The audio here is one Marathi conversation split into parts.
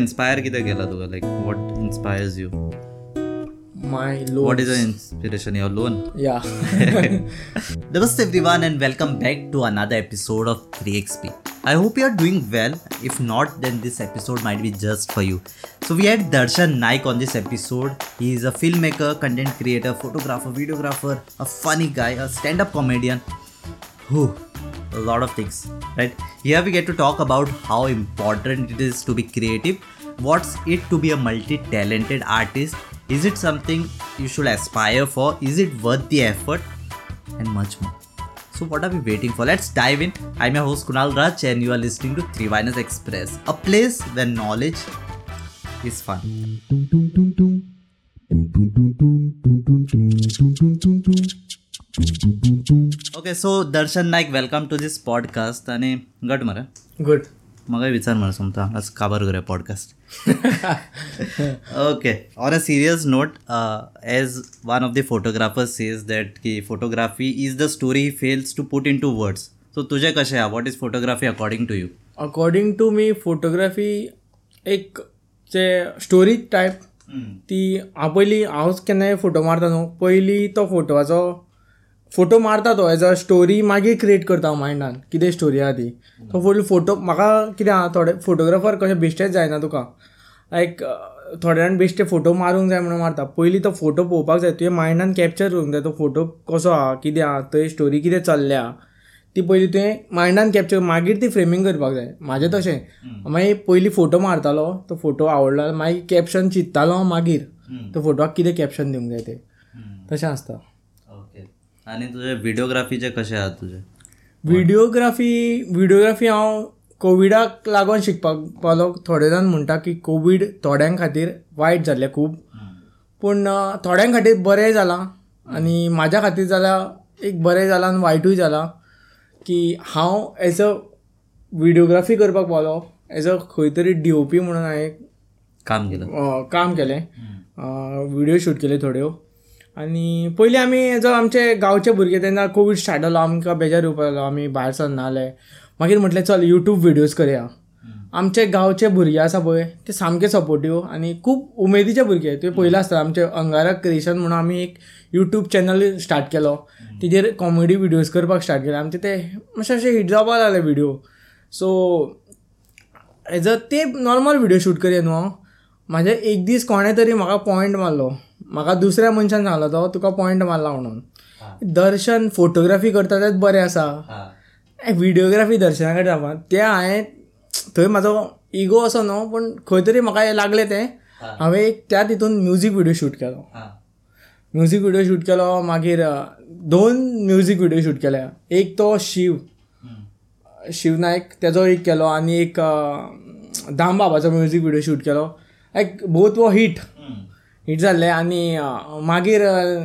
इन्स्पायर कितें केला तुका like what inspires you my what is loans. Uh inspiration your loan Yeah. Namaste everyone and welcome back to another episode of 3XP. I hope you are doing well. If not, then this episode might be just for you. So we had Darshan Naik on this episode. He is a filmmaker, content creator, photographer, videographer, a funny guy, a stand-up comedian. Whew, A lot of things, right? Here we get to talk about how important it is to be creative. What's it to be a multi-talented artist? Is it something you should aspire for? Is it worth the effort? and much more. So what are we waiting for? Let's dive in. I'm your host Kunal Raj and you are listening to three Trivinus Express, a place where knowledge is fun. Okay, so Darshan Naik, welcome to this podcast. आणि गट मरे Good. म्हाका विचार मरे सोमतो हांगाच काबार करूया podcast okay on a serious note as one of the photographers says that की photography is the story he fails to put in to words so तुजें कशें आहा what is photography according to you according to me photography एक जे स्टोरी टायप ती हांव पयलीं हांव केन्नाय फोटो मारता न्हू पयलीं तो फोटोवाचो फोटो मारता तो एज अ स्टोरी मागीर क्रिएट करता हांव मायंडान कितें स्टोरी आहा ती? तो पयलीं फोटो म्हाका कितें आहा थोडे फोटोग्राफर कशें बेश्टेच जायना तुका. लायक थोडे जाण बेश्टे फोटो मारूंक जाय म्हणून मारता. पयलीं तो फोटो पळोवपाक जाय तुवें मायंडान कॅप्चर करूंक जाय तो फोटो कसो आहा कितें आहा थंय स्टोरी कितें चल्ल्या. ती पयलीं तुवें मायंडान कॅप्चर मागीर ती फ्रेमींग करपाक जाय. म्हाजें तशें. मागीर पयलीं फोटो मारतालो तो फोटो आवडलो मागीर कॅप्शन चिंत्तालो हांव मागीर तो फोटोवाक कितें कॅप्शन दिवंक जाय तें. तशें आसता. आनी तुजें व्हिडिओग्राफीचें कशें आहा तुजें व्हिडिओग्राफी व्हिडिओग्राफी हांव कोविडाक लागून शिकपाक पावलो. थोडे जाण म्हणटा की कोवीड थोड्यां खातीर वायट जाल्लें खूब. पूण थोड्यां खातीर बरें जालां. आनी म्हाज्या खातीर जाल्यार एक बरें जालां आनी वायटूय जालां की हांव एज अ व्हिडिओग्राफी करपाक पावलो. एज अ खंय तरी डी ओ पी म्हणून हांवें काम केलं. काम केलें. व्हिडिओ शूट केले थोड्यो. आनी पयलीं आमी अ आमचे गांवचे भुरगे तेन्ना कोवीड स्टार्ट जालो आमकां बेजार येवपाक लागलो आमी भायर सरनाले. मागीर म्हटलें चल यूट्यूब व्हिडियोज करया. आमचे गांवचे भुरगे आसा पळय ते सामके सपोर्टीव आनी खूब उमेदीचे भुरगे तुवें पयलें आसता आमचे अंगारक क्रिएशन म्हणून आमी एक यूट्यूब चॅनल स्टार्ट केलो. तिजेर कॉमेडी व्हिडियोज करपाक स्टार्ट केले. आमचे ते मातशे अशे हिट जावपाक लागले व्हिडियो सो एज अ ते नॉर्मल व्हिडियो शूट करया न्हू हांव म्हाजे एक दीस कोणें तरी म्हाका पॉयंट मारलो. म्हाका दुसऱ्या मनशान सांगलो तो तुका पॉयंट मारला म्हणून. दर्शन फोटोग्राफी करता तेच बरें आसा. व्हिडिओग्राफी दर्शना कडेन जावपा तें हांवें थंय म्हाजो इगो असो न्हू पूण खंय तरी म्हाका हें लागलें तें. हांवें एक त्या तितून म्युजीक व्हिडियो शूट केलो. म्युजीक व्हिडियो शूट केलो मागीर दोन म्युजीक व्हिडियो शूट केले एक तो शिव. शिव नायक तेजो एक केलो आनी एक दाम बाबाचो म्युजीक व्हिडियो शूट केलो. Like both were hit. Hit जाल्लें आनी मागीर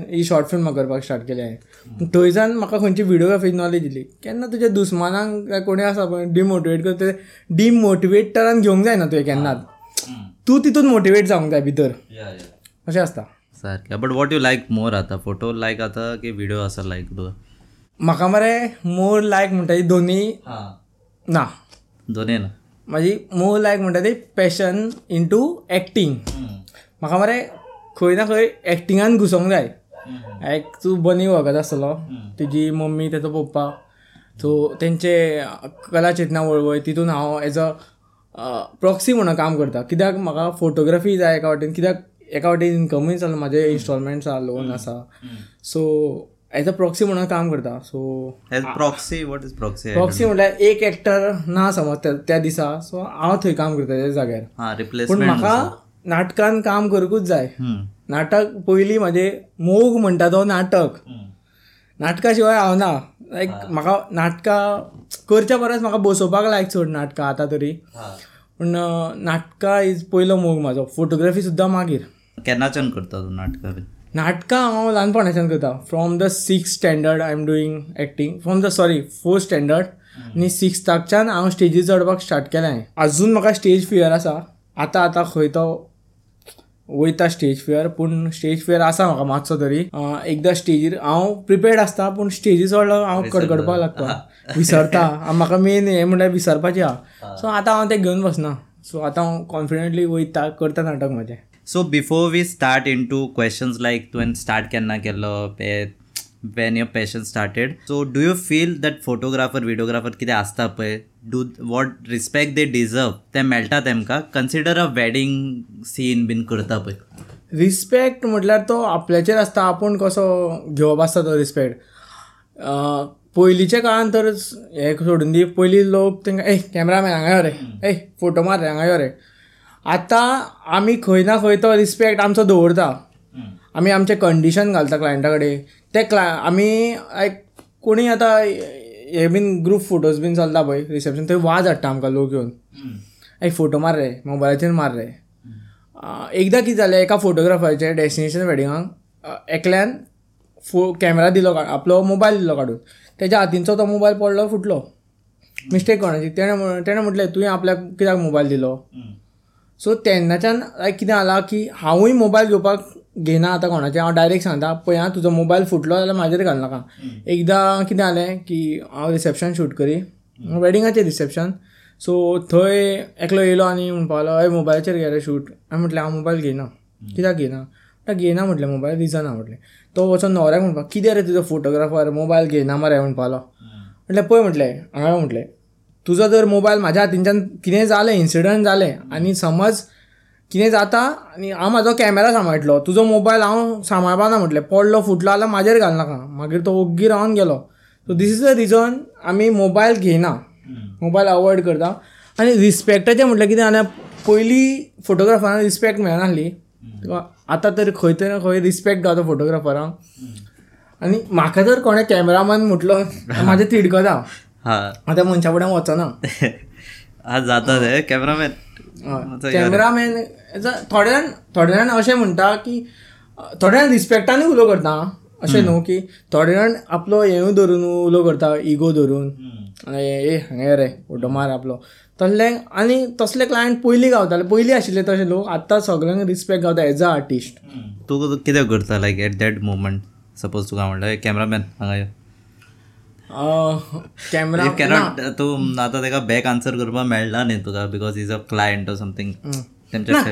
ही शॉर्ट फिल्म म्हाका करपाक स्टार्ट केलें हांवें थंयच्यान म्हाका खंयची व्हिडिओग्राफी नॉलेज दिली? केन्ना तुज्या दुस्मानांक काय कोणी आसा पळय डिमोटिवेट करता ते डिमोटिवेटरान घेवंक जायना तुवें केन्नाच तूं तितून मोटिवेट जावंक जाय भितर. अशें आसता. सारकें. But what you like more आता? फोटो लायक आता की व्हिडिओ आसा लायक तुका म्हाका मरे मोर लायक म्हणटा दोनी ना. दोनूय ना? म्हाजी मोर लायक म्हणटा ती पॅशन इन टू एक्टींग म्हाका मरे खंय ना खंय एक्टिंगान घुसोंक जाय. एक तूं बनी वगत आसतलो तुजी मम्मी तेजो पप्पा सो तेंचे कला चेतना वळवय तितून हांव एज अ प्रॉक्सी म्हणून काम करता. कित्याक म्हाका फोटोग्राफी जाय एका वाटेन कित्याक एका वाटेन इन्कमूय चल्ला म्हाजे इन्स्टॉलमेंट्स आहा लोन आसा सो एज अ प्रॉक्सी म्हणून काम करता. So as proxy what is proxy proxy म्हटल्यार एक एक्टर ना समज त्या- दिसा सो हांव थंय काम करता त्या जाग्यार. पूण म्हाका नाटकान काम करूंकूच जाय. नाटक पयलीं म्हाजे मोग म्हणटा तो नाटक. नाटका शिवाय हांव ना. लायक म्हाका नाटकां करच्या परस म्हाका बसोवपाक लायक चड नाटकां आतां तरी. पूण नाटकां इज पयलो मोग म्हाजो फोटोग्राफी सुद्दां मागीर. केन्नाच्यान करता तूं नाटकां नाटकां हांव ल्हानपणाच्यान करता. From the six standard I am doing acting from the sorry fourth standard आनी सिक्स्थाच्यान हांव स्टेजीर चडपाक स्टार्ट केलें अजून म्हाका स्टेज फियर आसा आतां आतां खंय तो वयता स्टेज फियर पूण स्टेज फियर आसा म्हाका मातसो तरी. एकदां स्टेजीर हांव प्रिपेर्ड आसता पूण स्टेजीर चड हांव कडकडपाक लागता. विसरता. म्हाका मेन हें म्हणल्यार विसरपाचें आहा सो आतां हांव तें घेवन बसना सो आतां हांव कॉन्फिडंटली वयता करता नाटक म्हाजें so before we start in to questions like तुवें स्टार्ट केन्ना केल्लो when your passion started so do you feel that photographer videographer कितें आसता पळय do what respect they deserve तें मेळटा तेमकां कन्सिडर अ वेडींग सीन बीन करता पळय रिस्पेक्ट म्हटल्यार तो आपल्याचेर आसता आपूण कसो घेवप आसता तो रिस्पेक्ट पयलींच्या काळान तर हे सोडून दी पयलीं लोक तांकां ए कॅमेरामॅन हांगा यो रे ए फोटो मार रे हांगा यो रे. आतां आमी खंय ना खंय तो रिस्पेक्ट आमचो दवरता. आमी आमचें कंडिशन घालता क्लायंटा कडेन ते क्लाय आमी लायक कोणी आतां हे बीन ग्रूप फोटोज बीन चलता पळय रिसेप्शन थंय वाज हाडटा आमकां लोक येवन एक फोटो मार रे मोबायलाचेर मार रे. एकदां कितें जालें एका फोटोग्राफराचे डेस्टिनेशन वेडिंगाक एकल्यान फो कॅमेरा दिलो आपलो मोबायल दिलो काडून तेज्या हातींचो तो मोबायल पडलो फुटलो. मिस्टेक कोणाची? तेणें तेणें म्हटलें तुवें आपल्याक कित्याक मोबायल दिलो? सो तेन्नाच्यान लायक कितें जालां की हांवूय मोबायल घेवपाक घेयना आतां कोणाचें. हांव डायरेक्ट सांगता पळय आं तुजो मोबायल फुटलो जाल्यार म्हाजेर घाल नाका. एकदां कितें जालें की हांव रिसेप्शन शूट करी. वेडिंगाचें रिसेप्शन सो थंय एकलो येयलो आनी म्हणपाक लागलो हय मोबायलाचेर रे शूट हांवें म्हटलें हांव मोबायल घेयना कित्याक घेयना म्हणटा घेयना म्हटलें मोबायल रिजन आहा म्हटलें. तो वचोन न्हवऱ्याक म्हणपाक कितें रे तुजो फोटोग्राफर मोबायल घेयना मरे म्हणपाक लागलो म्हटलें पळय म्हटलें हांवें म्हटलें. तुजो जर मोबायल म्हाज्या हातींच्यान कितें जालें इन्सिडंट जालें आनी समज कितें जाता आनी हांव म्हाजो कॅमेरा सांबाळटलो तुजो मोबायल हांव सांबाळपाना म्हटलें. पडलो फुटलो जाल्यार म्हाजेर घाल नाका. मागीर तो ओग्गी रावन गेलो. So this is the reason आमी मोबायल घेयना मोबायल अवॉयड करता. आनी रिस्पेक्टाचें म्हटल्यार कितें जालें पयलीं फोटोग्राफरांक रिस्पेक्ट मेळनासली आतां तर खंय तरी खंय रिस्पेक्ट गावता फोटोग्राफरांक आनी म्हाका जर कोणें कॅमेरामॅन म्हटलो म्हाजें तिडकता हा. त्या मनशा फुड्यान वचना हा जाता ते कॅमेरामॅन कॅमेरामॅन थोडे जाण थोडे जाण अशें म्हणटा की थोडे जाण रिस्पेक्टानूय उलो करता. अशें न्हू की थोडे जाण आपलो हेंवूय धरून उलो करता इगो धरून. ए हांगा रे फोटो मार आपलो. तसले आनी तसले क्लायंट पयलीं गावताले पयलीं आशिल्ले तशे लोक आतां सगळ्यांक रिस्पेक्ट गावता एज अ आर्टिस्ट तूं कितें करता like at that moment suppose तुका म्हणटा कॅमेरामॅन हांगा यो. कॅमेरा कॅनॉट तूं आतां ताका बॅक आन्सर करपाक मेळना न्ही तुका because is a client or something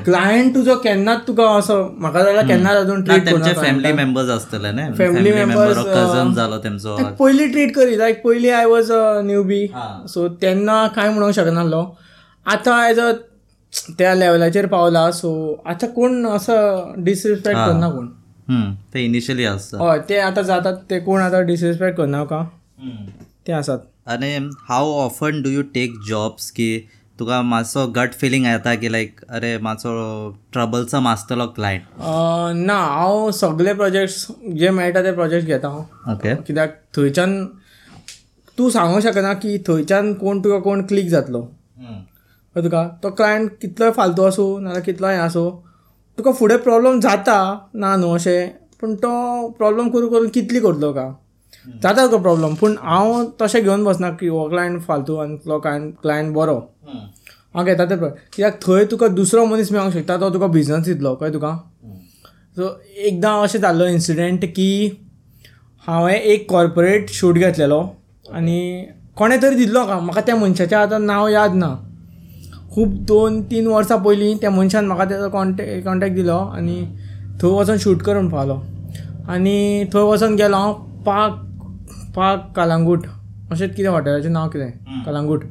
client तुजो केन्नाच तुका असो म्हाका जाल्यार केन्नाच अजून ट्रीट तेंचे फॅमिली मेंबर्स आसतले न्ही. Family members, कझन जालो तेंचो पयलीं ट्रीट करी लायक पयलीं I was a newbie so तेन्ना कांय म्हणूंक शकनासलो आतां एज अ त्या लेवलाचेर पावला सो आतां कोण असो डिसरिस्पेक्ट करना कोण? ते इनिशियली आसता हय ते आतां जातात ते कोण आतां डिसरिस्पेक्ट करना का? ते आसात आनी हाव often do you take jobs की तुका मातसो गट फिलींग येता की लायक अरे मातसो ट्रबलसम आसतलो क्लायंट ना हांव सगळे प्रोजेक्ट्स जे मेळटा ते प्रोजेक्ट घेता हांव. ओके कित्याक थंयच्यान तूं सांगूंक शकना की थंयच्यान कोण तुका कोण क्लिक जातलो. कळ्ळें तुका? तो क्लायंट कितलोय फालतू आसूं नाजाल्यार कितलोय हें आसूं तुका फुडें प्रॉब्लम जाता ना न्हू अशें पूण तो प्रॉब्लम करून करून कितली करतलो का? जाता तुका प्रॉब्लम पूण हांव तशें घेवन बसना की हो क्लायंट फालतू आनी तो क्लायंट क्लायंट बरो. हांव घेता ते कित्याक थंय तुका दुसरो मनीस मेळोंक शकता तो तुका बिझनस दितलो कळ्ळें तुका? सो एकदां अशें जाल्लो इन्सिडेंट की हांवें एक कॉर्पोरेट शूट घेतलेलो आनी कोणें तरी दिल्लो का? म्हाका त्या मनशाचें आतां नांव याद ना. खूब दोन तीन वर्सां पयलीं त्या मनशान म्हाका तेजो कॉन्टॅक्ट कॉन्टॅक्ट दिलो आनी थंय वचोन शूट कर म्हणपाक लागलो आनी थंय वचोन गेलो हांव पाक पाक कालांगूट. अशेंच कितें हॉटेलाचें नांव कितें कालांगूट.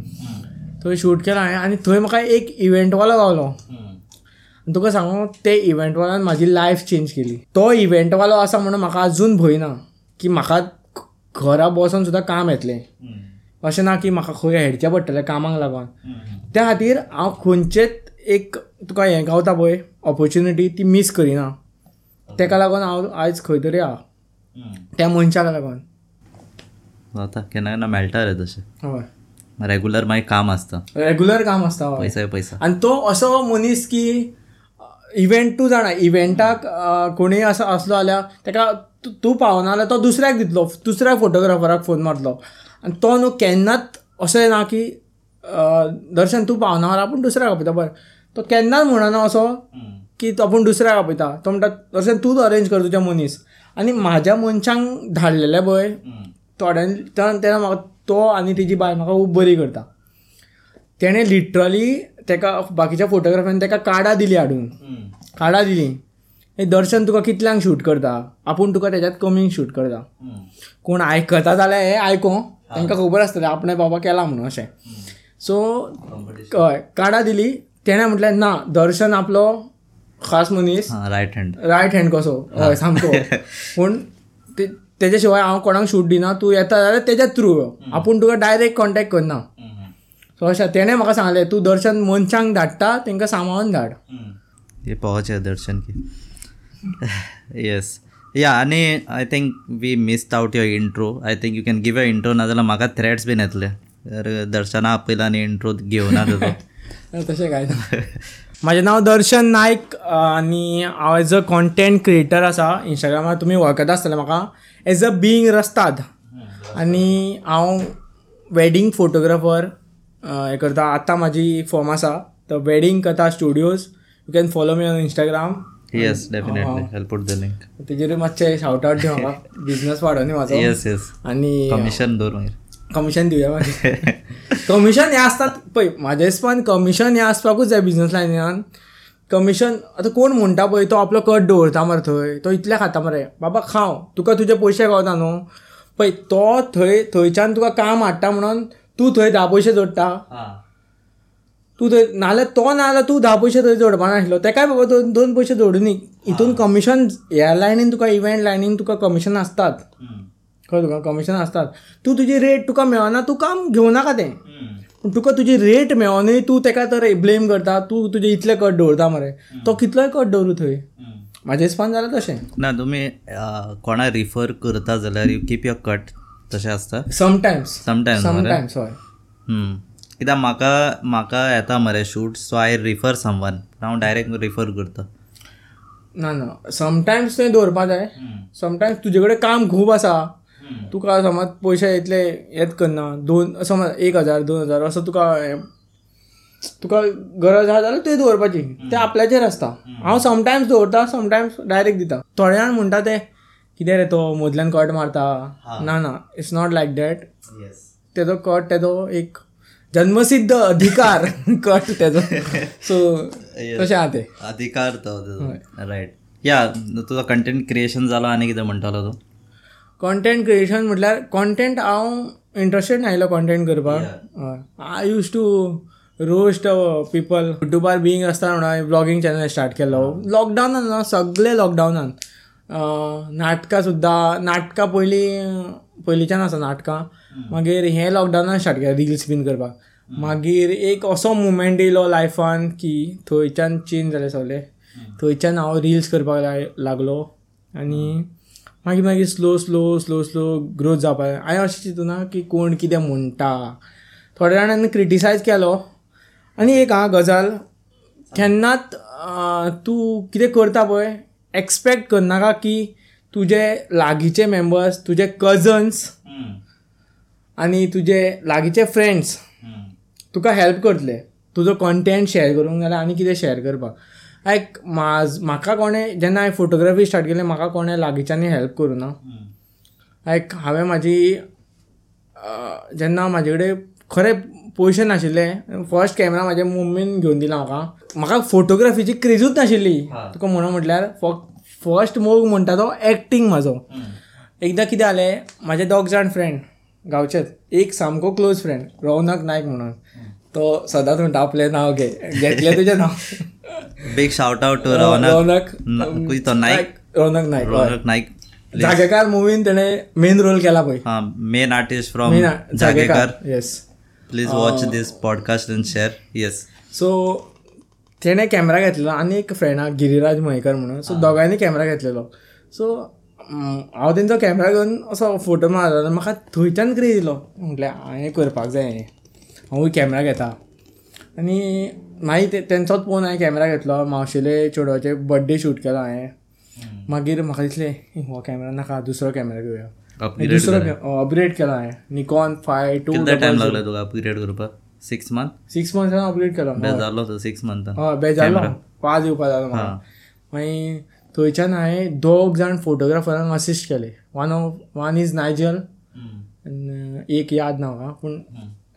थंय शूट केलो हांवें आनी थंय म्हाका एक इव्हेंटवालो गावलो आनी तुका सांगू ते इव्हेंटवाल्यान म्हाजी लायफ चेंज केली. तो इव्हेंटवालो आसा म्हणून म्हाका अजून भंय ना की म्हाका घरा बसून सुद्दां काम येतलें. अशें ना की म्हाका खंय हेडचें पडटलें कामाक लागून. त्या खातीर हांव खंयचेच एक तुका हें गावता पळय ऑपॉर्च्युनिटी ती मिस करिना. तेका लागून हांव आयज खंय तरी आहा त्या मनशाक लागून. जाता केन्ना केन्ना मेळटा रे तशें हय. रेगुलर मागीर काम आसता रेगुलर काम आसता पैसा पैसा. आनी तो असो मनीस की इव्हेंट तूं जाणा इव्हेंटाक कोणीय असो असलो जाल्यार ताका तूं- पावना जाल्यार तो दुसऱ्याक दितलो. दुसऱ्या फोटोग्राफराक फोन मारतलो आनी तो न्हू केन्नाच अशें ना की दर्शन तूं पावना जाल्यार आपूण दुसऱ्याक आपयता. बरें. तो केन्नाच म्हणना असो की तो आपूण दुसऱ्याक आपयता. तो म्हणटा दर्शन तूंच अरेंज कर तुजें मनीस. आनी म्हाज्या मनशांक धाडलेले पळय थोड्यां तेन्ना म्हाका तो आनी तेजी बाय म्हाका खूब बरी करता. तेणें लिटरली तेका बाकीच्या फोटोग्राफरान तेका कार्डां दिली हाडून कार्डां दिली. हे दर्शन तुका कितल्यांक शूट करता? आपूण तुका तेज्यात कमींक शूट करता. कोण आयकता जाल्यार हे आयको तांकां खबर आसतलें आपणें बाबा केलां म्हणून अशें. सो हय कार्डां दिली. तेणें म्हटलें ना दर्शन आपलो खास मनीस रायट हँड रायट हँड कसो? हय सामको पूण ते- तेज्या शिवाय हांव कोणाक शूट दिना तूं येता जाल्यार तेज्या थ्रू आपूण तुका डायरेक्ट कॉन्टॅक्ट करना सो अशें तेणें म्हाका सांगलें तूं दर्शन मनशांक धाडटा तेंकां सांबाळून धाड. हे पावचे दर्शन की. येस या आनी I think we missed out your intro I think you can give a intro नाजाल्यार म्हाका थ्रेट्स बीन येतले दर्शना आपयला आनी इंट्रो घेवना तुजो तशें काय? ना म्हाजें नांव दर्शन नायक आनी हांव एज अ कॉन्टेंट क्रिएटर आसा इंस्टाग्रामार तुमी वळखता आसतले म्हाका एज अ बिईंग रस्ताद आनी हांव वेडींग फोटोग्राफर हें करता. आतां म्हाजी फॉर्म आसा the wedding Katha studios you can follow me on Instagram yes definitely he'll put the link तेजेर मातशें शाउट आउट दी म्हाका बिझनस वाडोनी म्हाजो येस येस आनी कमिशन दवर मागीर कमिशन दिवया मागीर कमिशन हें आसतात पळय म्हाज्या हिसपान कमिशन हें आसपाकूच जाय बिझनस लायनीन कमिशन आतां कोण म्हणटा पळय? तो आपलो कट दवरता मरे थंय. तो इतले खाता मरे. बाबा खाव. तुका तुजे पयशे गावता न्हू? पळय तो थंय थंयच्यान तुका काम हाडटा म्हणून तूं थंय धा पयशे जोडटा. तूं थंय नाल्यार तो नाल्यार तूं धा पयशे थंय जोडपा नाशिल्लो तेकाय बाबा दोन दोन पयशे जोडुनी. हितून कमिशन ह्या लायनीन तुका इव्हेंट लायनीन तुका कमिशन आसतात कळ्ळें तुका कमिशन आसतात तूं तुजी रेट तुका मेळना तूं काम घेवं नाका तें. तुका तुजी रेट मेळोनूय तूं तेका तर ब्लेम करता तूं तुजे इतले कट दवरता मरे. तो कितलोय कट दवरूं थंय? म्हाजें हिसपान जाल्यार तशें. ना तुमी कोणा रिफर करता जाल्यार यू कीप युअर कट तशें आसता समटायम्स समटायम्स मरे? समटायम्स हय. हम्म. कित्याक म्हाका म्हाका येता मरे shoot so I refer someone हांव डायरेक्ट रिफर करता. ना ना. समटायम्स तुवें दवरपा जाय. समटायम्स तुजे कडेन काम खूब आसा. तुका समज पयशे इतले हेत करना दोन समज एक हजार दोन हजार असो तुका तुका गरज आहा जाल्यार तुवें दवरपाची तें आपल्याचेर आसता. हांव समटायम्स दवरता समटायम्स डायरेक्ट दिता. थोडे जाण म्हणटा ते कितें रे तो मदल्यान कट मारता. ना ना इट्स नॉट लायक दॅट तेजो कट तेजो एक जन्मसिद्ध अधिकार कट तेजो. सो तशें आहा तें. अधिकार तो रायट या तुजो कंटेंट क्रिएशन जालो आनी कितें म्हणटालो तूं? कॉन्टेंट क्रिएशन म्हटल्यार कॉन्टेंट हांव इंट्रस्टेड नाशिल्लो कॉन्टेंट करपाक. I use to roast people युट्यूबार बिईंग आसता म्हणून हांवें ब्लॉगींग चॅनल स्टार्ट केलो. लॉकडावनान न्हू सगळे लॉकडावनान नाटकां सुद्दां नाटकां पयलीं पयलींच्यान आसा नाटकां. मागीर हें लॉकडावनान स्टार्ट केलें रिल्स बीन करपाक. मागीर एक असो मुमेंट येयलो लायफान की थंयच्यान चेंज जालें सगळें. थंयच्यान हांव रिल्स करपाक लागलो. आनी मागीर मागीर slow slow slow slow growth जावपा हांवें अशें चिंतूना की कोण कितें म्हणटा. थोड्या जाणांनी क्रिटिसायज केलो. आनी एक आहा गजाल केन्नाच तूं कितें करता पळय एक्सपेक्ट करनाका की तुजे लागींचे मेंबर्स तुजे कजन्स आनी तुजे लागींचे फ्रेंड्स तुका हेल्प करतले. तुजो कंटेंट शेअर करूंक नाल्यार आनी कितें शेअर करपाक. लायक म्हाका कोणें जेन्ना हांवें फोटोग्राफी स्टार्ट केली म्हाका कोणें लागींच्यांनी हेल्प करूं ना. लायक हांवें म्हाजी जेन्ना म्हाजे कडेन खरें पयशे नाशिल्ले फर्स्ट कॅमेरा म्हाज्या मम्मीन घेवन दिला म्हाका. म्हाका फोटोग्राफीची क्रेजूच नाशिल्ली. तुका म्हणून म्हटल्यार फर्स्ट मोग म्हणटा तो एक्टींग म्हाजो. एकदां कितें जालें म्हाजे दोग जाण फ्रेंड गांवचेच एक सामको क्लोज फ्रेंड रौनक नायक म्हणून. तो सदांच म्हणटा आपलें नांव घे घेतलें तुजें नांव. Big shout out to Raunak Raunak Naik Raunak हय. रौनक नाईक जागेकार मुवीन तेणे मेन रोल केला पळय हा main artist from Jagekar yes please watch this podcast and share yes so तेणे कॅमेरा घेतलेलो आनी एक फ्रेंड आहा गिरिराज मयेकर म्हणून. सो दोगांयनी कॅमेरा घेतलेलो. सो हांव तेंचो कॅमेरा घेवन असो फोटो मारलो म्हाका थंयच्यान क्रेज येयलो म्हटल्यार हांवें करपाक जाय. हें हांवूय कॅमेरा घेता. आनी मागीर ते तेंचोच पळोवन हांवें कॅमेरा घेतलो. मावशेले चेडवाचे बड्डे शूट केलो हांवें मागीर म्हाका दिसलें हो कॅमेरा नाका दुसरो कॅमेरा घेवया दुसरो अपग्रेड केलो हांवें निकॉन फाय टू टाइम लागलो तुका अपग्रेड करपाक? सिक्स मंथ सिक्स मंथ्सान अपग्रेड केलो बेज जालो तो सिक्स मंथान हय बेजारलो. पांच येवपा जालो म्हाका मागीर थंयच्यान हांवें दोग जाण फोटोग्राफरांक असिस्ट केले. One of one is Nigel एक याद ना म्हाका पूण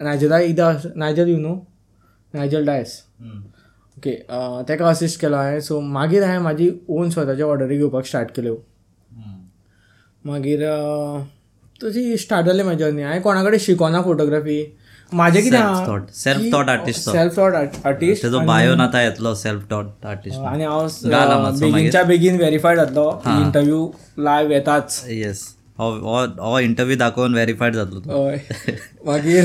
नायजला एकदां Nigel you know Nigel Dias okay ताका असिस्ट केलो हांवें सो मागीर हांवें म्हाजी ओन स्वताच्यो ऑर्डरी घेवपाक स्टार्ट केल्यो. मागीर तशी स्टार्ट जाली म्हाजी जर्नी हांवें कोणा कडेन शिकोना फोटोग्राफी म्हाजें कितें. Self-taught artist तो. सेल्फ थॉट आर्टिस्ट तेजो बायो आतां येतलो सेल्फ टॉट आर्टिस्ट आनी हांव बेगीनच्या बेगीन व्हेरीफायड जातलो. इंटरव्यू लायव्ह येताच. येस हो इंटरव्यू दाखोवन व्हेरीफायड जातलो हय. मागीर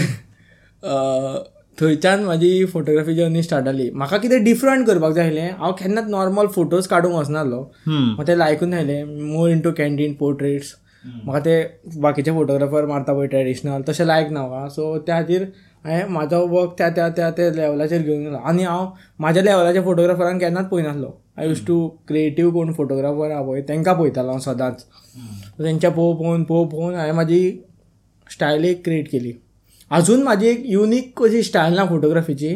थंयच्यान म्हाजी फोटोग्राफी जर्नी स्टार्ट जाली म्हाका कितें डिफरंट करपाक जाय आसलें हांव केन्नाच नॉर्मल फोटोज काडूंक वचनासलो. म्हाका तें लायकून आयलें मोर इंटू कॅन्टीन पोर्ट्रेट्स म्हाका ते बाकीचे फोटोग्राफर मारता पळय ट्रेडिशनल तशें लायक ना म्हाका. सो त्या खातीर हांवें म्हाजो वर्क त्या त्या त्या त्या लेवलाचेर घेवन गेलो. आनी हांव म्हाज्या लेवलाच्या फोटोग्राफरांक केन्नाच पळयनासलो. आय यूज टू क्रिएटीव कोण फोटोग्राफर आहा पळय तांकां पळयतालो हांव सदांच. तेंच्या पोव पोवन पोव पोवन हांवें म्हाजी स्टायल एक क्रिएट केली. अजून म्हाजी एक युनीक कशी स्टायल ना फोटोग्राफीची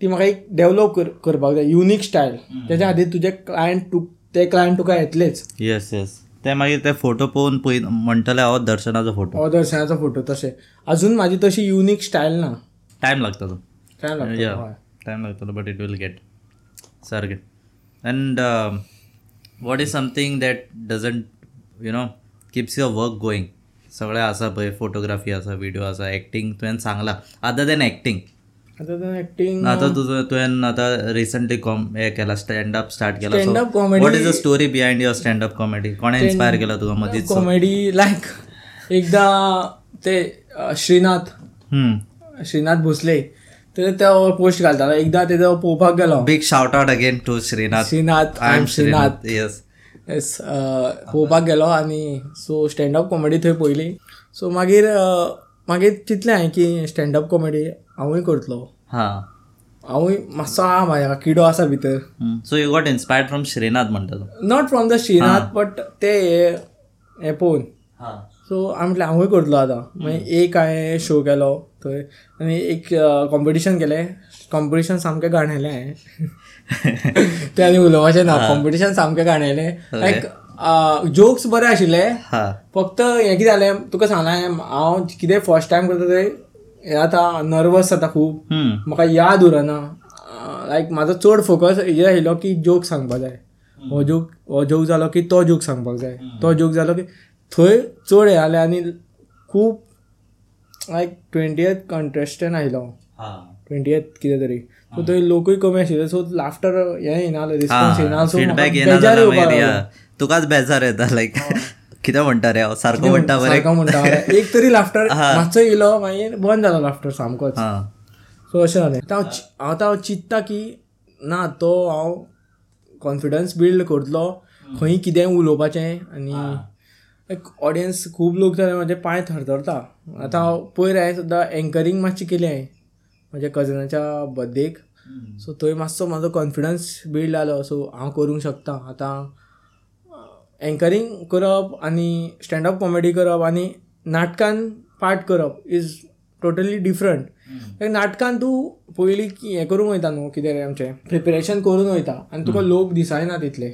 ती म्हाका एक डेवलप कर करपाक जाय. युनीक स्टायल तेच्या खातीर तुजे क्लायंट तू ते क्लायंट तुका येतलेच. येस येस ते मागीर ते फोटो पळोवन पळय म्हणटले हो दर्शनाचो फोटो दर्शनाचो फोटो तशें अजून म्हाजी तशी युनीक स्टायल ना. टायम लागता तो. काय लागता या हय. टायम लागतलो बट इट वील गेट सारकें and what is something that doesn't you know keeps your work going सगळें आसा पळय फोटोग्राफी आसा व्हिडिओ आसा एक्टींग तुवें सांगला. अदर दॅन एक्टींग आतां तें एक्टींग आतां तुजो तुवें आतां रिसंटली कॉम हे केला स्टँडअप स्टार्ट केला. What is the story behind your standup comedy कोणे इन्स्पायर केला तुका मदींच कॉमेडी लायक एकदां ते अ, श्रीनाथ श्रीनाथ भोसले तर तो पोस्ट घालतालो एकदां तेजो पळोवपाक गेलो. Big shout out again to Shrinath Shrinath I am Shrinath yes yes पळोवपाक गेलो आनी सो स्टँडअप कॉमेडी थंय पयली. सो मागीर अ, मागीर चिंतलें हांवें की स्टँडअप कॉमेडी हांवूय करतलो. हा. हांवूय मातसो आहा म्हाज्या किडो आसा भितर. So you got inspired from Shrinath म्हणटा तो. Not from the Shrinath but ते हे- हे पळोवन हा. सो हांवें म्हटलें हांवूय करतलो आतां. मागीर एक हांवें शो केलो थंय. आनी एक कॉम्पिटिशन केलें. कॉम्पिटिशन सामकें गाणयलें हांवें तें आनी उलोवपाचें ना कॉम्पिटिशन सामकें गाणयलें. लायक जोक्स बरे आशिल्ले. फक्त हें कितें जालें तुका सांगलां हांव कितें फर्स्ट टायम करता तें हें जाता नर्वस जाता खूब म्हाका याद उरना. लायक म्हाजो चड फोकस हेजेर आशिल्लो की जोक सांगपाक जाय. हो जोक हो जोक जालो की तो जोक सांगपाक जाय. तो जोक जालो की थंय चड हे जालें आनी खूब लायक ट्वेंटीएथ कंटेस्टंट आयलो हा ट्वेंटीएथ कितें तरी सो थंय लोकूय कमी आशिल्ले सो लाफ्टर हें येना रिस्पॉन्स येना सो बेजार तुकाच बेजार येता लायक कितें म्हणटा रे? हांव सारको म्हणटा बरें म्हणटा. एक तरी लाफ्टर मातसो येयलो मागीर बंद जालो लाफ्टर सामकोच. सो अशें जालें आतां हांव चि- हांव आतां चिंत्ता की ना तो हांव कॉन्फिडन्स बिल्ड करतलो. खंय कितें उलोवपाचें आनी ऑडियन्स खूब लोक जाले म्हाजे पांय थरथरता. आतां हांव पयर हांवें सुद्दां एंकरींग मातशी केली म्हाज्या कजनाच्या बर्थडेक सो थंय मातसो म्हाजो कॉन्फिडन्स बिल्ड जालो सो हांव करूंक शकता. आतां एंकरींग करप आनी स्टँडअप कॉमेडी करप आनी नाटकान पार्ट करप इज टोटली डिफरंट नाटकान तूं पयलीं की हें करूंक वयता न्हू? कितें रे आमचें? प्रिपेरेशन करून वयता. आनी तुका लोक दिसायना तितले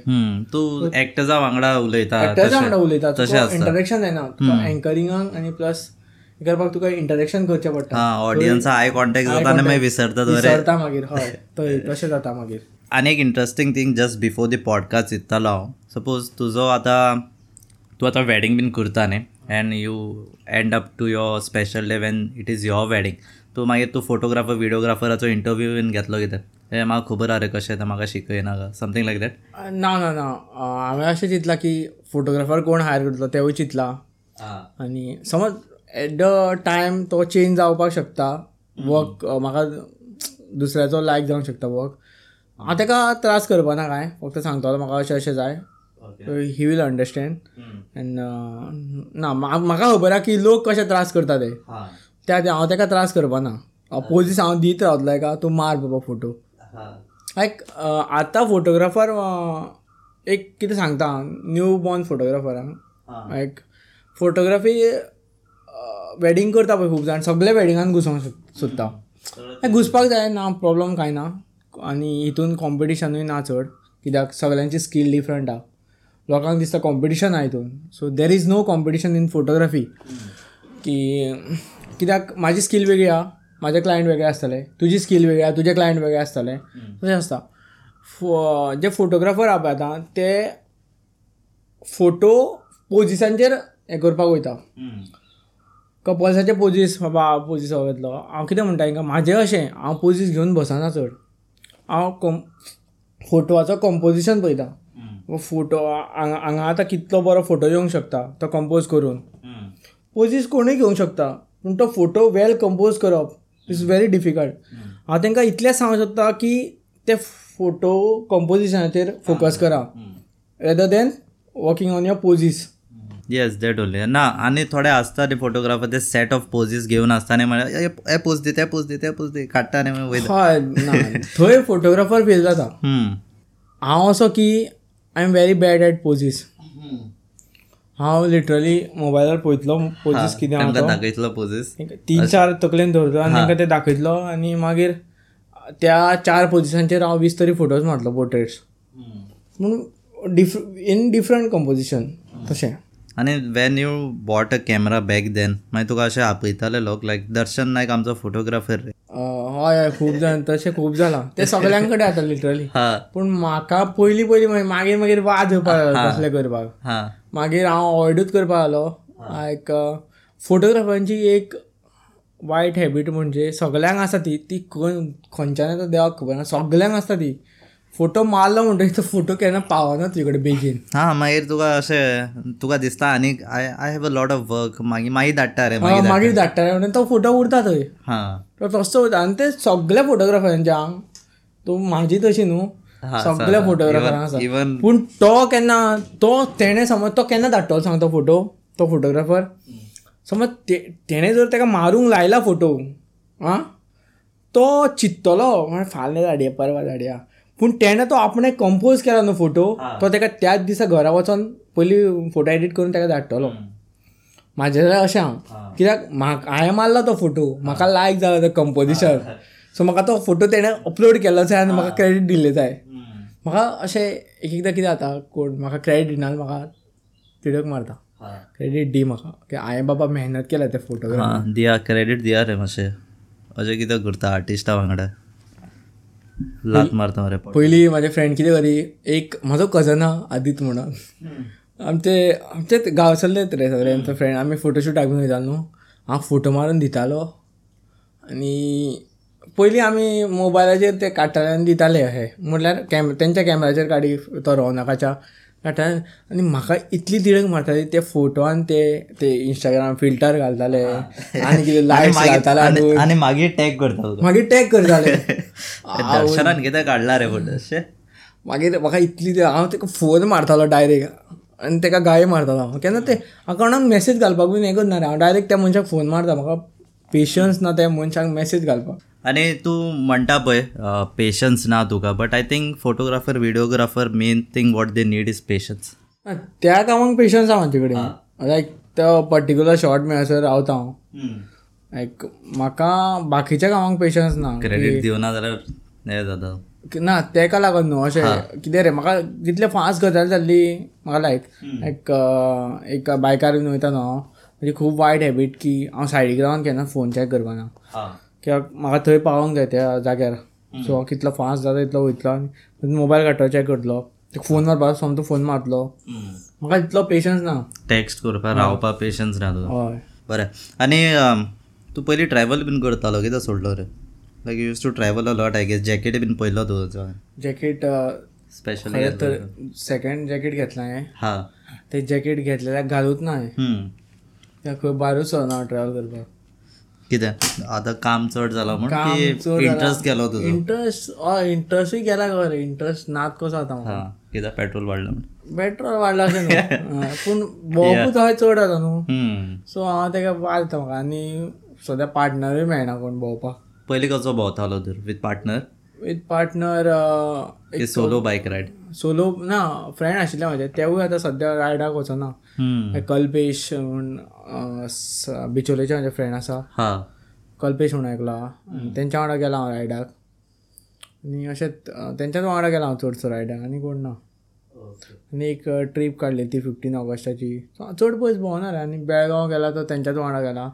तूं एक्टर्सा वांगडा उलयता एक्टर्सा वांगडा उलयता. इंटरेक्शन जायना तुका एंकरिंगाक आनी प्लस करपाक तुका इंटरेक्शन करचें पडटा. हा ऑडियन्सा आय कॉन्टॅक्ट जाता आनी मागीर विसरतात बरें विसरता मागीर हय. तशें जाता मागीर. आनी एक interesting thing just before the podcast चित्तालो हांव सपोज तुजो आतां तूं आतां वॅडींग बीन करता न्ही and you end up to your special day when it is your wedding तूं मागीर तूं फोटोग्राफर विडियोग्राफराचो इंटरव्यू बीन घेतलो कितें? हे म्हाका खबर आहा रे कशें तें म्हाका शिकयना समथींग लायक दॅट ना ना ना. हांवें अशें चिंतलां की फोटोग्राफर कोण हायर करतलो तेवूय चिंतलां. आनी समज एट द टायम तो चेंज जावपाक शकता. वर्क म्हाका दुसऱ्याचो लायक जावंक शकता वर्क हांव ताका त्रास करपा ना कांय फक्त सांगतलो म्हाका अशें अशें जाय. ही वील अंडरस्टँड एन्ड ना म्हा- म्हाका खबर आहा की लोक कशे त्रास करता ते. त्या खातीर हांव ताका त्रास करपा ना. पोजीस हांव दीत रावतलो एका तूं मार बाबा फोटो. लायक आतां फोटोग्राफर एक कितें सांगता न्यू बॉर्न फोटोग्राफरांक लायक फोटोग्राफी वॅडींग करता पळय खूब जाण. सगळे वॅडिंगान घुसोवंक सोद- सोदता घुसपाक जाय ना प्रॉब्लम कांय ना. आनी हितून कॉम्पिटिशनूय ना चड. कित्याक? सगळ्यांची स्कील डिफरंट आहा लोकांक दिसता कॉम्पिटिशन आहा हितून. So there is no competition in photography की कित्याक? म्हाजी स्कील वेगळी आहा माझे क्लायंट वेगळे आसतले तुजी स्कील वेगळ्या तुजे क्लायंट वेगळे आसतले तशें आसता फो जे फोटोग्राफर आहा पळय आतां ते फोटो पोजिसांचेर हें करपाक वयता. कपल्साचे पोजीस बाबा हांव पोजीस हो घेतलो. हांव कितें म्हणटा हिंकां म्हाजें अशें हांव पोजीस घेवन बसना चड. हांव कम फोटोवाचो कंपोजिशन पळयता फोटो हांगा हांगा आतां कितलो बरो फोटो येवंक शकता तो कंपोज करून. पोजीस कोणूय घेवंक शकता पूण तो फोटो वेल कंपोज करप इज व्हेरी डिफिकल्ट हांव तांकां इतलेंच सांगूंक सोदता की ते फोटो कंपोजिशनाचेर फोकस करा. Rather than working on your poses yes that only ना आनी थोडे आसता ते फोटोग्राफर ते सेट ऑफ पोजीस घेवन आसता म्हळ्यार हे पोज दी ते पोज दी ते पोज दी काडटा वयता थंय फोटोग्राफर फेल जाता. हांव असो की I am very bad at poses हांव लिटरली मोबायलार पळयतलो पोजीस कितें दाखयतलो पोजीस तीन चार तकलेन दवरतो आनी तांकां ते दाखयतलो आनी मागीर त्या चार पोजिशनाचेर हांव वीस तरी फोटोज मारतलो पोर्ट्रेट्स म्हणून डिफ इन डिफरंट कंपोजिशन तशें आनी when you bought a camera back then मागीर तुका अशें आपयताले लोक लायक दर्शन नायक आमचो फोटोग्राफर रे हय हय खूब जाण तशें खूब जालां ते सगळ्यां कडेन आतां लिटरली हा. पूण म्हाका पयलीं पयलीं मागीर मागीर मागीर वाज येवपाक लागलो तसलें करपाक. हा. मागीर हांव अवॉयडूच करपाक लागलो लायक फोटोग्राफरांची एक वायट हॅबीट म्हणजे सगल्यांक आसा ती ती खंय- खंयच्यान येता देवाक खबर ना सगल्यांक आसता ती. फोटो मारलो म्हणटकीर तो फोटो केन्ना पावना तुजे कडेन बेगीन हा मागीर तुका अशें तुका दिसता आनीक I I have a lot of work मागीर मागीर धाडटा रे मागीर धाडटा म्हणून तो फोटो उरता थंय. हा. तो तसो वयता आनी ते सगळ्या फोटोग्राफरांच्या तूं म्हाजी तशी न्हू हा, सगळ्या फोटोग्राफरांक even- आसा पूण तो केन्ना तो तेणे समज तो केन्ना धाडटलो सांग तो फोटो? तो फोटोग्राफर समज ते तेणे जर ताका मारूंक लायला फोटो आं तो चिंततलो म्हळ्यार फाल्यां धाडया परवा धाडया पूण तेणे तो आपणे कंपोज केला न्हू फोटो तो ताका त्याच दिसा घरा वचोन पयलीं फोटो एडीट करून ताका धाडटलो म्हाजें जाल्यार अशें हांव कित्याक म्हाका हांवें मारलो तो फोटो म्हाका लायक जालो तो कंपोजिशन सो म्हाका तो फोटो तेणें अपलोड केलो जाय आनी म्हाका क्रेडिट दिल्लें जाय. म्हाका अशें एक एकदां कितें जाता कोण म्हाका क्रेडिट दिना म्हाका तिडक मारता. क्रेडिट दी म्हाका की हांवें बाबा मेहनत केल्या त्या फोटोग्राफ हा दिया क्रेडिट दिया रे मातशें अशें कितें करता आर्टिस्टा वांगडा लात मारता मरे पयलीं म्हाजे फ्रेंड कितें करी एक म्हाजो कजन आहा आदित म्हणून आमचे आमचेच गांवसरलेच रे सगळे आमचे फ्रेंड आमी फोटोशूटाक बीन वयताले न्हू हांव फोटो मारून दितालो. आनी पयलीं आमी मोबायलाचेर ते काडटाले आनी दिताले अशें म्हटल्यार कॅम तेंच्या कॅमेराचेर काडी तो रवनाकाच्या काडटाले आनी म्हाका इतली तिडक मारताली ते फोटो आनी ते ते इंस्टाग्राम फिल्टर घालताले. आनी कितें लायट्स घालताले आनी आनी मागीर टॅग करता तुका मागीर टॅग करताले. दर्शनान कितें काडला रे फोटो अशें मागीर म्हाका इतली ती- हांव तेका फोन मारतालो डायरेक्ट आनी तेका गाय मारतालो हांव. केन्ना ते अकावंटाक मेसेज घालपाक बीन हें करना रे हांव डायरेक्ट त्या मनशाक फोन मारता. म्हाका पेशन्स ना त्या मनशाक मेसेज घालपाक. आनी तूं म्हणटा पळय पेशन्स ना तुका but I think photographer videographer main thing what they need is patience त्या कामाक पेशन्स आहा म्हाजे कडेन लायक तो पर्टिक्युलर शॉर्ट मेळसर रावता हांव लायक म्हाका बाकीच्या कामाक पेशन्स ना. क्रेडिट दिवना जाल्यार हें जाता ना तेका लागून न्हू अशें. कितें रे म्हाका जितले फास्ट गजाल जाल्ली म्हाका लायक लायक एक बायकार बीन वयता न्हू हांव म्हणजे खूब वायट हॅबीट की हांव सायडीक रावन केन्ना फोन चॅक करपाना. कित्याक म्हाका थंय पावोंक जाय त्या जाग्यार. सो हांव कितलो फास्ट जाता तितलो वयतलो आनी मोबायल काडटलो चॅक करतलो फोन मारपाक समतो फोन मारतलो. म्हाका तितलो पेशन्स ना. टॅक्स्ट करपाक रावपाक पेशन्स ना तुका हय. बरें. आनी तूं पयलीं ट्रॅवल बीन करतालो कितें सोडलो रे? Like use to travel a lot I guess jacket bin पयलो तुजो जॅकेट स्पेशली तर सेकंड जॅकेट घेतला हांवें हा. ते जॅकेट घेतलेल्या घालूच ना हांवें खंय भारूच ना हांव ट्रॅवल करपाक. कितें आतां काम चड जालां म्हण काम की चड इंट्रस्ट गेलो तुजो इंट्रस्ट हय इंट्रस्टूय गेला खबर इंट्रस्ट नात कसो जाता म्हाका कित्याक पेट्रोल वाडलं म्हण पेट्रोल वाडला अशें न्हू. हय, पूण भोंवपूच हय चड जाता न्हू. सो हांव तेका वाजता म्हाका आनी सद्या पार्टनरूय मेळना कोण भोंवपाक पयलीं कसो भोंवतालो तर with partner with partner solo bike ride solo ना फ्रेंड आशिल्ले म्हाजे तेवूय आतां सद्या रायडाक वचना कल्पेश म्हूण बिचोलेचे म्हाजे फ्रेंड आसा हा. कल्पेश म्हणून ऐकला आनी तेंच्या वांगडा गेला हांव रायडाक आनी अशेंच अं, तेंच्याच वांगडा गेला हांव चडसो रायडाक आनी कोण ना. आनी एक ट्रीप काडली ती फिफ्टीन ऑगस्टाची. चड पयस भोंवना रे आनी बेळगांव गेला तो तेंच्याच वांगडा गेला.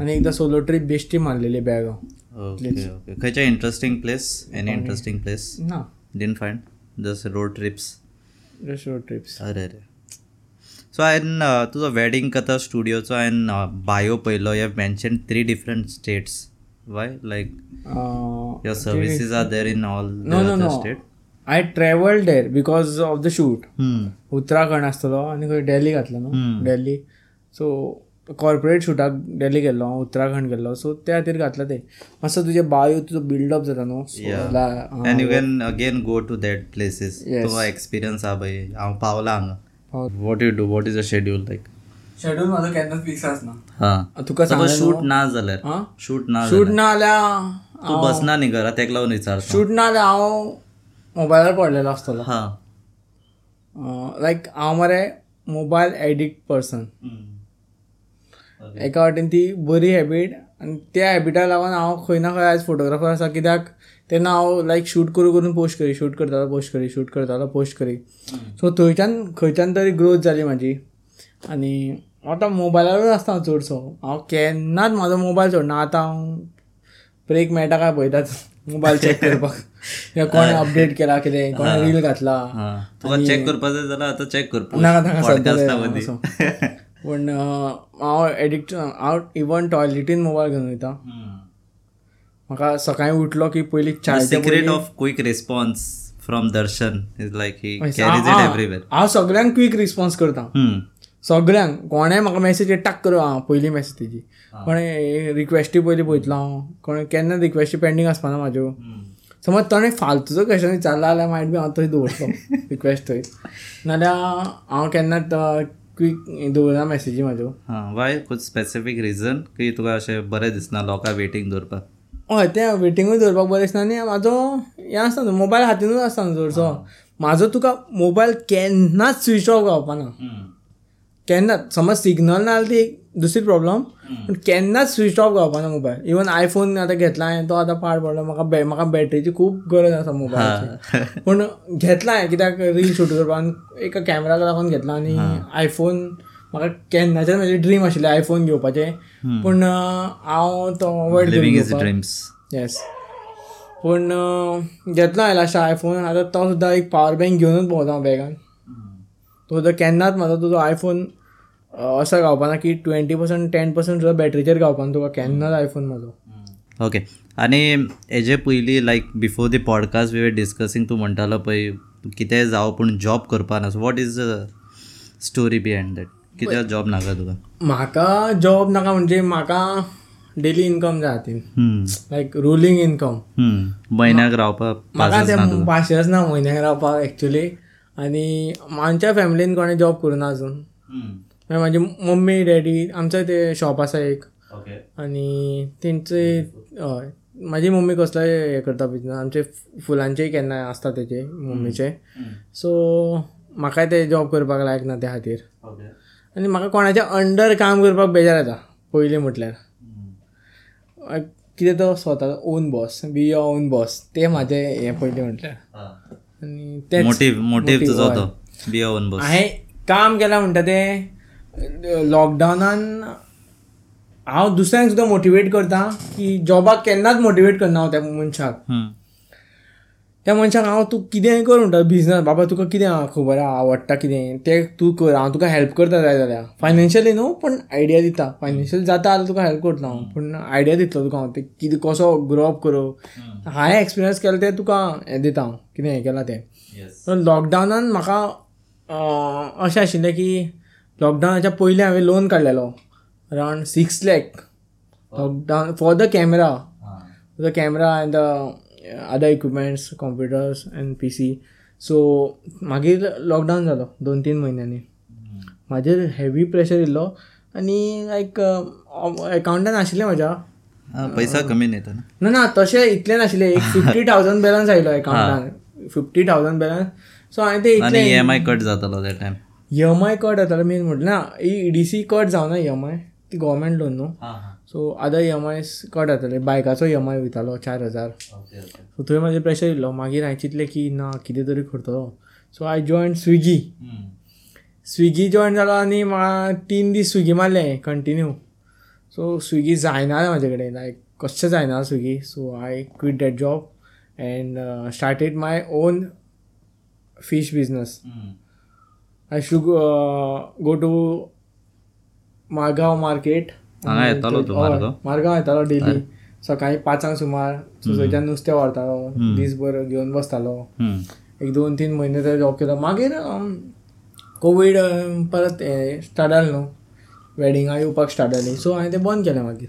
आनी एकदां सोलो ट्रीप बेश्टी मारलेली बेळगांव. ओके ओके खंयच्या interesting place any interesting place ना didn't find just road trips just road trips अरे अरे सो हांवें तुजो वेडींग कथा स्टुडियोचो हांवें बायो पयलो you have mention three different states why like your services are there in all state I travelled there because of the shoot. Uttarakhand आसतलो आनी खंय डेली घातलो न्हू डेली सो कॉर्पोरेट शुटाक डेली गेल्लो हांव उत्तराखंड गेल्लो सो त्या खातीर घातलो ते. मातसो तुजे बायो तुजो बिल्डअप जाता न्हू हा, and you can again go to that places Yes. तो एक्सपिरियन्स आहा पळय हांव पावला हांगा what you do what is a schedule like schedule म्हाजो केन्नाच फिक्स आसना हां. तुका तो सांगलें शूट ना? जाल्यार हां? शूट ना शूट जाल्यार ना जाल्यार तूं बसना न्ही घरा तेका लागून विचारता. शूट ना जाल्यार हांव मोबायलार पडलेलो आसतलो हां. लायक हांव मरे मोबायल एडिक्ट पर्सन एका वाटेन ती बरी हॅबीट आनी त्या हॅबिटाक लागून हांव खंय ना खंय आयज फोटोग्राफर आसा कित्याक तेन्ना हांव लायक शूट करून करून पोस्ट करी शूट करतालो पोस्ट करी शूट करतालो पोस्ट करी. सो थंयच्यान खंयच्यान तरी ग्रोथ जाली म्हाजी आनी आतां मोबायलारूच आसता हांव चडसो. हांव केन्नाच म्हाजो मोबायल सोडना. आतां हांव ब्रेक मेळटा काय पळयतात? मोबायल चॅक करपाक. किंवा कोणें अपडेट केला कितें? कोणें रील घातला. तुका चॅक करपा जाय जाल्यार आतां चॅक करपा नाका नाका पूण हांव एडिक्ट हांव इवन टॉयलेटीन मोबायल घेवन वयता म्हाका सकाळीं उठलो की पयलीं चायच्या secret of quick response from Darshan is like he पयलीं- कॅरीज इट. एवरीवेअर हांव सगळ्यांक क्वीक रिस्पॉन्स करता. सगळ्यांक. कोणें म्हाका मेसेज टाक करूं? हांव पयली मेसेज तेजी कोणें रिक्वेस्टी पयलीं पळयतलो हांव कोणें केन्ना रिक्वेस्टी पेंडींग आसपाना म्हाज्यो समज ताणें फालतूचो क्वेश्चन विचारला जाल्यार मायट बी हांव थंय दवरतलो रिक्वेस्ट थंय नाल्यार हांव केन्नाच क्वीक दवरना मेसेजी म्हाज्यो हां वाय कुछ स्पेसिफीक रिजन की तुका अशें बरें दिसना लोकां वेटींग दवरपाक हय तें वेटिंगूय दवरपाक बरें दिसना आनी म्हाजो हें आसता न्हू मोबायल हातीनूच आसता न्हू चडसो म्हाजो तुका मोबायल केन्नाच स्विच ऑफ जावपाना केन्नाच समज सिग्नल ना जाल्यार ती दुसरी प्रॉब्लम पूण केन्नाच स्विच ऑफ जावपाना मोबायल इवन आयफोन आतां घेतला हांवें तो आतां पाड पडलो म्हाका बॅ म्हाका बॅटरीची खूब गरज आसा मोबायलाची पूण घेतला हांवें कित्याक रील शूट करपाक एका कॅमेराक लागून घेतला आनी आयफोन म्हाका केन्नाच्यान म्हजें ड्रीम आशिल्लें आयफोन घेवपाचें. पूण हांव तो अवॉयड येस पूण घेतलो हांवें लास्ट आयफोन आतां तो सुद्दां एक पावर बँक घेवनूच भोंवता हांव बॅगान तो सुद्दां केन्नाच म्हाजो तुजो आयफोन असो गावपाना की ट्वेंटी पर्संट टेन पर्संट सुद्दां बॅटरीचेर गावपाना. तुका केन्नाच आयफोन म्हाजो ओके आनी हेजे पयलीं like before the podcast we were discussing तूं म्हणटालो पळय कितेंय जावं पूण job करपाना. So what is the story behind that कित्याक जॉब नाका तुका? म्हाका जॉब नाका म्हणजे म्हाका डेली इनकम जाय हातीन लायक रुलींग इनकम. म्हयन्याक रावपाक म्हाका ते पाशेच ना म्हयन्याक रावपाक एक्चुली आनी आमच्या फॅमिलीन कोणें जॉब करुना अजून. मागीर म्हाजी मम्मी डॅडी आमचो ते शॉप आसा एक. ओके. आनी तेंचे हय म्हाजी मम्मी कसलोय हें करता बिजनस आमचे फुलांचेय केन्ना आसता तेचे मम्मीचे. सो म्हाकाय ते जॉब करपाक लायक ना त्या खातीर. ओके. आनी म्हाका कोणाच्या अंडर काम करपाक बेजार येता पयलीं म्हटल्यार. कितें तो स्वता own boss be your own boss ते म्हाजें हें पयलीं म्हटल्यार. आनी मोटीव मोटीव तुजो. तो बी ओन बॉस हांवें काम केलां म्हणटा तें लॉकडावनान हांव दुसऱ्यांक सुद्दां मोटिवेट करता की जॉबाक केन्नाच मोटिवेट करना हांव त्या मनशाक. त्या मनशाक हांव तूं कितेंय कर म्हणटा बिझनस बाबा तुका कितें खबर आहा आवडटा कितें तें तूं कर हांव तुका हेल्प करता जाय जाल्यार फायनान्शियली न्हू पण आयडिया दिता. फायनान्शियल जाता जाल्यार तुका हेल्प करता हांव पूण आयडिया दितलो तुका हांव ते कितें कसो ग्रो अप करप हांवें एक्सपिरियन्स केला तें तुका हें दिता हांव कितें हें केलां तें. पण लॉकडावनान म्हाका अशें आशिल्लें की लॉकडावनाच्या पयलीं हांवें loan काडलेलो around six lakh lockdown for the camera the camera and the other equipments computers and P C so मागीर लॉकडावन जालो दोन तीन म्हयन्यांनी म्हाजेर हेवी प्रेशर येयल्लो आनी लायक एकावंटान आशिल्लें म्हाज्या पैसा कमी येता ना. ना ना तशें इतलें नाशिल्लें. एक फिफ्टी थावजंड बॅलन्स आयलो एकावंटान फिफ्टी थावजंड बॅलन्स सो हांवें ते इतलें ई एम आय कट जातालो त्या time E M I cut जातालो मेन म्हटलें ना ई डी सी कट जावना ई एम आय ती गव्हर्मेंट लोन न्हू सो एम आय कट जाताले बायकाचो ई एम आय वयतालो चार हजार. सो थंय म्हाजें प्रेशर येयल्लो मागीर हांवें चिंतलें की ना कितें तरी करतलो so I join Swiggy Swiggy join जालो आनी म्हाका तीन दीस स्विगी मारलें कंटिन्यू सो स्विगी जायना म्हाजे कडेन लायक कशें जायना Swiggy so I quit that job and started my own fish business I should go to Margao market हांगा येतालो तूं मारगांव? मारगांव येतालो डेली सकाळी पांचांक सुमार सुसयच्यान नुस्तें व्हरतालो दीसभर घेवन बसतालो. एक दोन तीन म्हयने थंय जॉब केलो. मागीर कोवीड परत हे स्टार्ट जालें न्हू. वॅडिंगां येवपाक स्टार्ट जाली सो हांवें तें बंद केलें मागीर.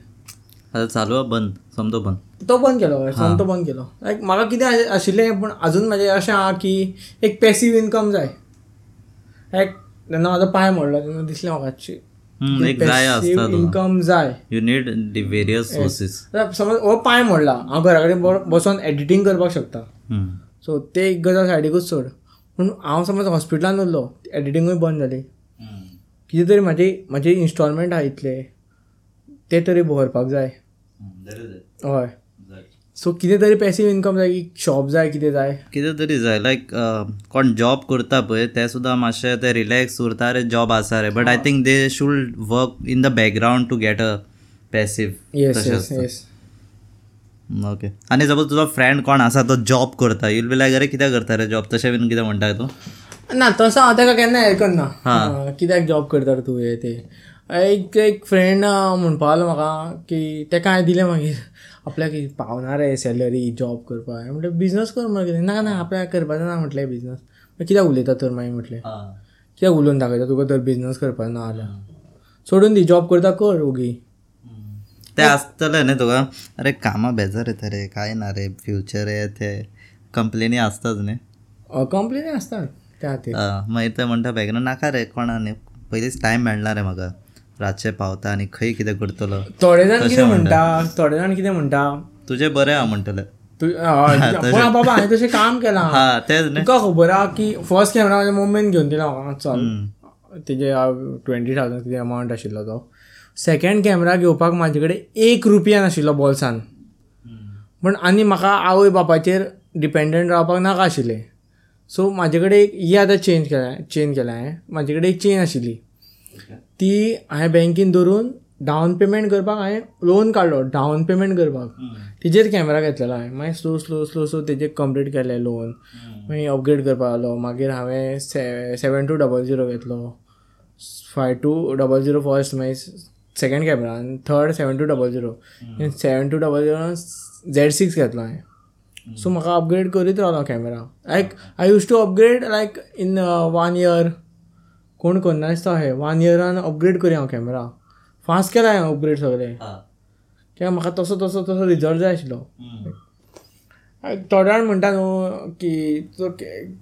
आता चालू बंद. समतो बंद. तो बंद केलो समतो बंद केलो. लायक म्हाका कितें आशि- आशिल्लें पूण अजून म्हाजें अशें आहा की एक पॅसीव इनकम जाय. लायक जेन्ना म्हाजो पांय मोडलो तेन्ना दिसलें म्हाका एक तो इनकम जाय. यू नीड वेरियस सोर्सीस समज हो पांय मोडला. हांव घरा कडेन बसोन एडिटींग करपाक शकता. सो ते एक गजाल सायडीकूच सोड. पूण हांव समज हॉस्पिटलान उरलो एडिटींगूय बंद जाली कितें तरी म्हाजी म्हाजे इन्स्टॉलमेंट आहा इतले ते तरी भरपाक जाय. हय. सो कितें तरी पॅसीव इनकम जाय की शॉप जाय कितें जाय? कितें तरी जाय. लायक कोण जॉब करता पळय ते सुद्दां मातशे ते रिलॅक्स उरता. रे जॉब आसा रे. But I think they should work in the background to get a passive yes yes yes okay आनी सपोज तुजो फ्रेंड कोण आसा तो जॉब करता. यूल बी लायक अरे कित्याक करता रे जॉब तशें बीन कितें म्हणटा तूं? ना तसो हांव ताका केन्ना हें करना कित्याक जॉब करता रे तूं हे ते? एक एक फ्रेंड म्हणपा लागलो म्हाका की तेका हांवें दिलें मागीर. आपल्याक पावना रे सॅलरी जॉब करपाक म्हटलें बिझनस कर. मागीर ना ना आपल्याक करपाचें ना म्हटलें बिझनस कित्याक उलयता तर? मागीर म्हटलें. कित्याक उलोवन दाखयता तुका तर बिझनस करपाक ना जाल्यार सोडून दी जॉब करता कर ओगी ते आसतलें न्ही तुका. अरे कामा बेजार येता रे काय ना रे फ्युचर हे ते कंप्लेनी आसताच न्ही कंप्लेनी आसतात त्या खातीर मागीर ते म्हणटा बॅकग्रावंड नाका रे कोणा न्ही पयलींच टायम मेळना रे म्हाका रातचे पावता आनी खंय कितें करतलो? थोडे जाण कितें म्हणटा थोडे जाण कितें म्हणटा तुजें बरें आहा म्हणटले पण बाबा हांवें तशें काम केलां. हा तुका खबर आहा की फर्स्ट कॅमेरा म्हाज्या मम्मीन घेवन दिला म्हाका चल. तेजे ट्वेंटी थावजंड कितें अमावंट आशिल्लो तो. सेकंड कॅमेरा घेवपाक म्हाजे कडेन एक रुपया नाशिल्लो बॉल्सान पण आनी म्हाका आवय बापाचेर डिपेंडंट रावपाक नाका आशिल्लें. सो म्हाजे कडेन एक ही आतां चेंज केल्या चेंज केल्या. हांवें म्हाजे कडेन एक चेन आशिल्ली. ती हांवें बँकेन धरून डावन पेमेंट करपाक हांवें लोन काडलो डावन पेमेंट करपाक. तिजेर कॅमेरा घेतलेलो हांवें. मागीर स्लो स्लो स्लो स्लो तेजेर कंप्लीट केलें लोन. मागीर अपग्रेड करपाक लागलो मागीर हांवें से सेवन टू डबल झिरो घेतलो. Five two double zero first मागीर सेकंड कॅमेरा आनी third seven two double zero. Seven two double zero Z six घेतलो हांवें. सो म्हाका अपग्रेड करीत रावलो camera. Like I use to upgrade like in one year. कोण करना दिसता हे वन इयरान अपग्रेड करी हांव कॅमेरा फास्ट केला हांवें अपग्रेड सगळे. कित्याक म्हाका तसो तसो तसो रिजल्ट जाय आशिल्लो थोडे जाण म्हणटा न्हू की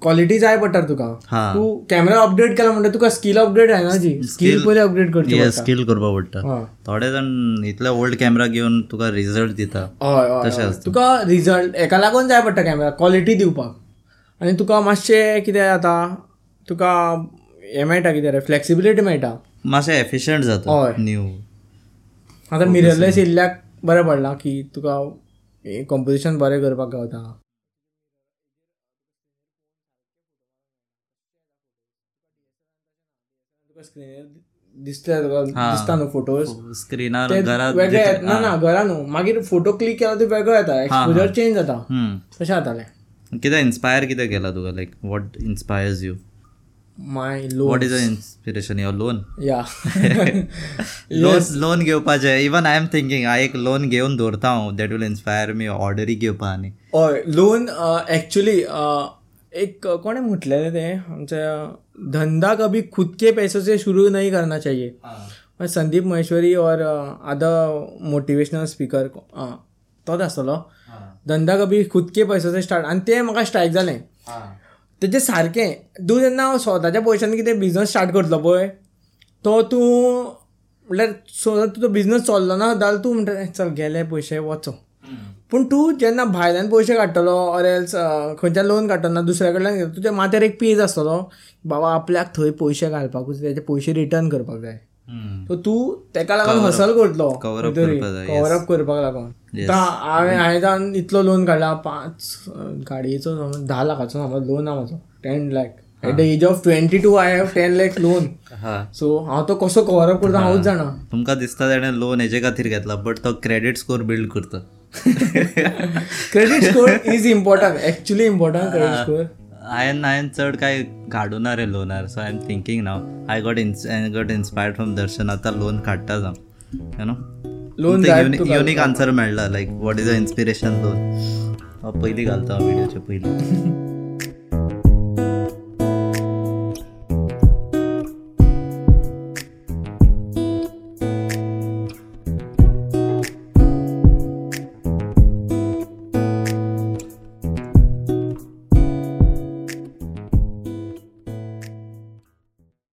क्वॉलिटी जाय पडटा तुका. तूं कॅमेरा अपडेट केला म्हणटा तुका स्कील अपडेट जायना जी? स्कील पयलीं अपडेट करची स्कील करपा पडटा थोडे जाण इतले ओल्ड कॅमेरा घेवन तुका रिजल्ट दिता. हय हय, हय. तुका रिजल्ट हेका लागून जाय पडटा कॅमेरा क्वॉलिटी दिवपाक. आनी तुका मातशें कितें जाता तुका हें मेळटा कितें रे? फ्लेक्सिबिलिटी मेळटा मातशें एफिशियंट जाता. हय. न्यू आतां मिररलेस येयल्ल्याक बरें पडलां की तुका कंपोजिशन बरें करपाक गावता. तुका स्क्रिनीर दिसता तुका दिसता न्हू फोटोज स्क्रिनार वेगळे ना ना घरा न्हू. मागीर फोटो क्लिक केला तो वेगळो येता. एक्सपोजर चेंज जाता. तशें जातालें. कितें इन्स्पायर कितें केला तुका? Like what inspires you my low what is a inspiration your loan या लोन लोन घेवपाचें इवन आय एम थिंकींग हांव एक लोन घेवन दवरता हांव दॅट विल इन्स्पायर मी ऑर्डरी घेवपा आनी हय लोन एक्चुली एक कोणे म्हटलेलें तें? आमचे धंदा कभी खुद के पैसों से शुरू नहीं करना चाहिए. संदीप महेश्वरी और अदर मोटिवेशनल स्पीकर तोच आसतलो धंदा कभी खुद के पैसों से स्टार्ट आनी तें म्हाका स्ट्रायक जालें तेजें सारकें तूं जेन्ना स्वताच्या पयशांनी कितें बिझनस स्टार्ट करतलो पळय तो तूं म्हणल्यार सो तुजो बिझनस चललो ना जाल्यार तूं म्हणटा चल गेले पयशे वचो. पूण तूं जेन्ना भायल्यान पयशे काडटलो ऑर एल्स खंयच्यान लोन काडटना दुसऱ्या कडल्यान तुज्या माथ्यार एक पेज आसतलो बाबा आपल्याक थंय पयशे घालपाकूच तेजे पयशे रिटर्न करपाक जाय. सो तूं तेका लागून हसल करतलो. कवर अप करपाक लागून. हांवें हांवें जावन इतलो लोन काडला पांच गाडयेचो समज धा लाखाचो समज लोन आहा म्हाजो ten lakh at the age of twenty two I have ten lakhs loan हा. सो हांव तो कसो कवर अप करता हांवूच जाणा. तुमकां दिसता ताणें लोन हेजे खातीर घेतला बट तो क्रेडिट स्कोर बिल्ड करता. Credit score is important actually important credit score हांवें हांवें चड कांय काडूना रे Lonar so I am thinking now I got ins I got inspired from Darshan आतां लोन काडटाच हांव you know loan. Unique answer मेळ्ळा like what is a inspiration loan पयलीं घालता हांव विडियोचे पयलीं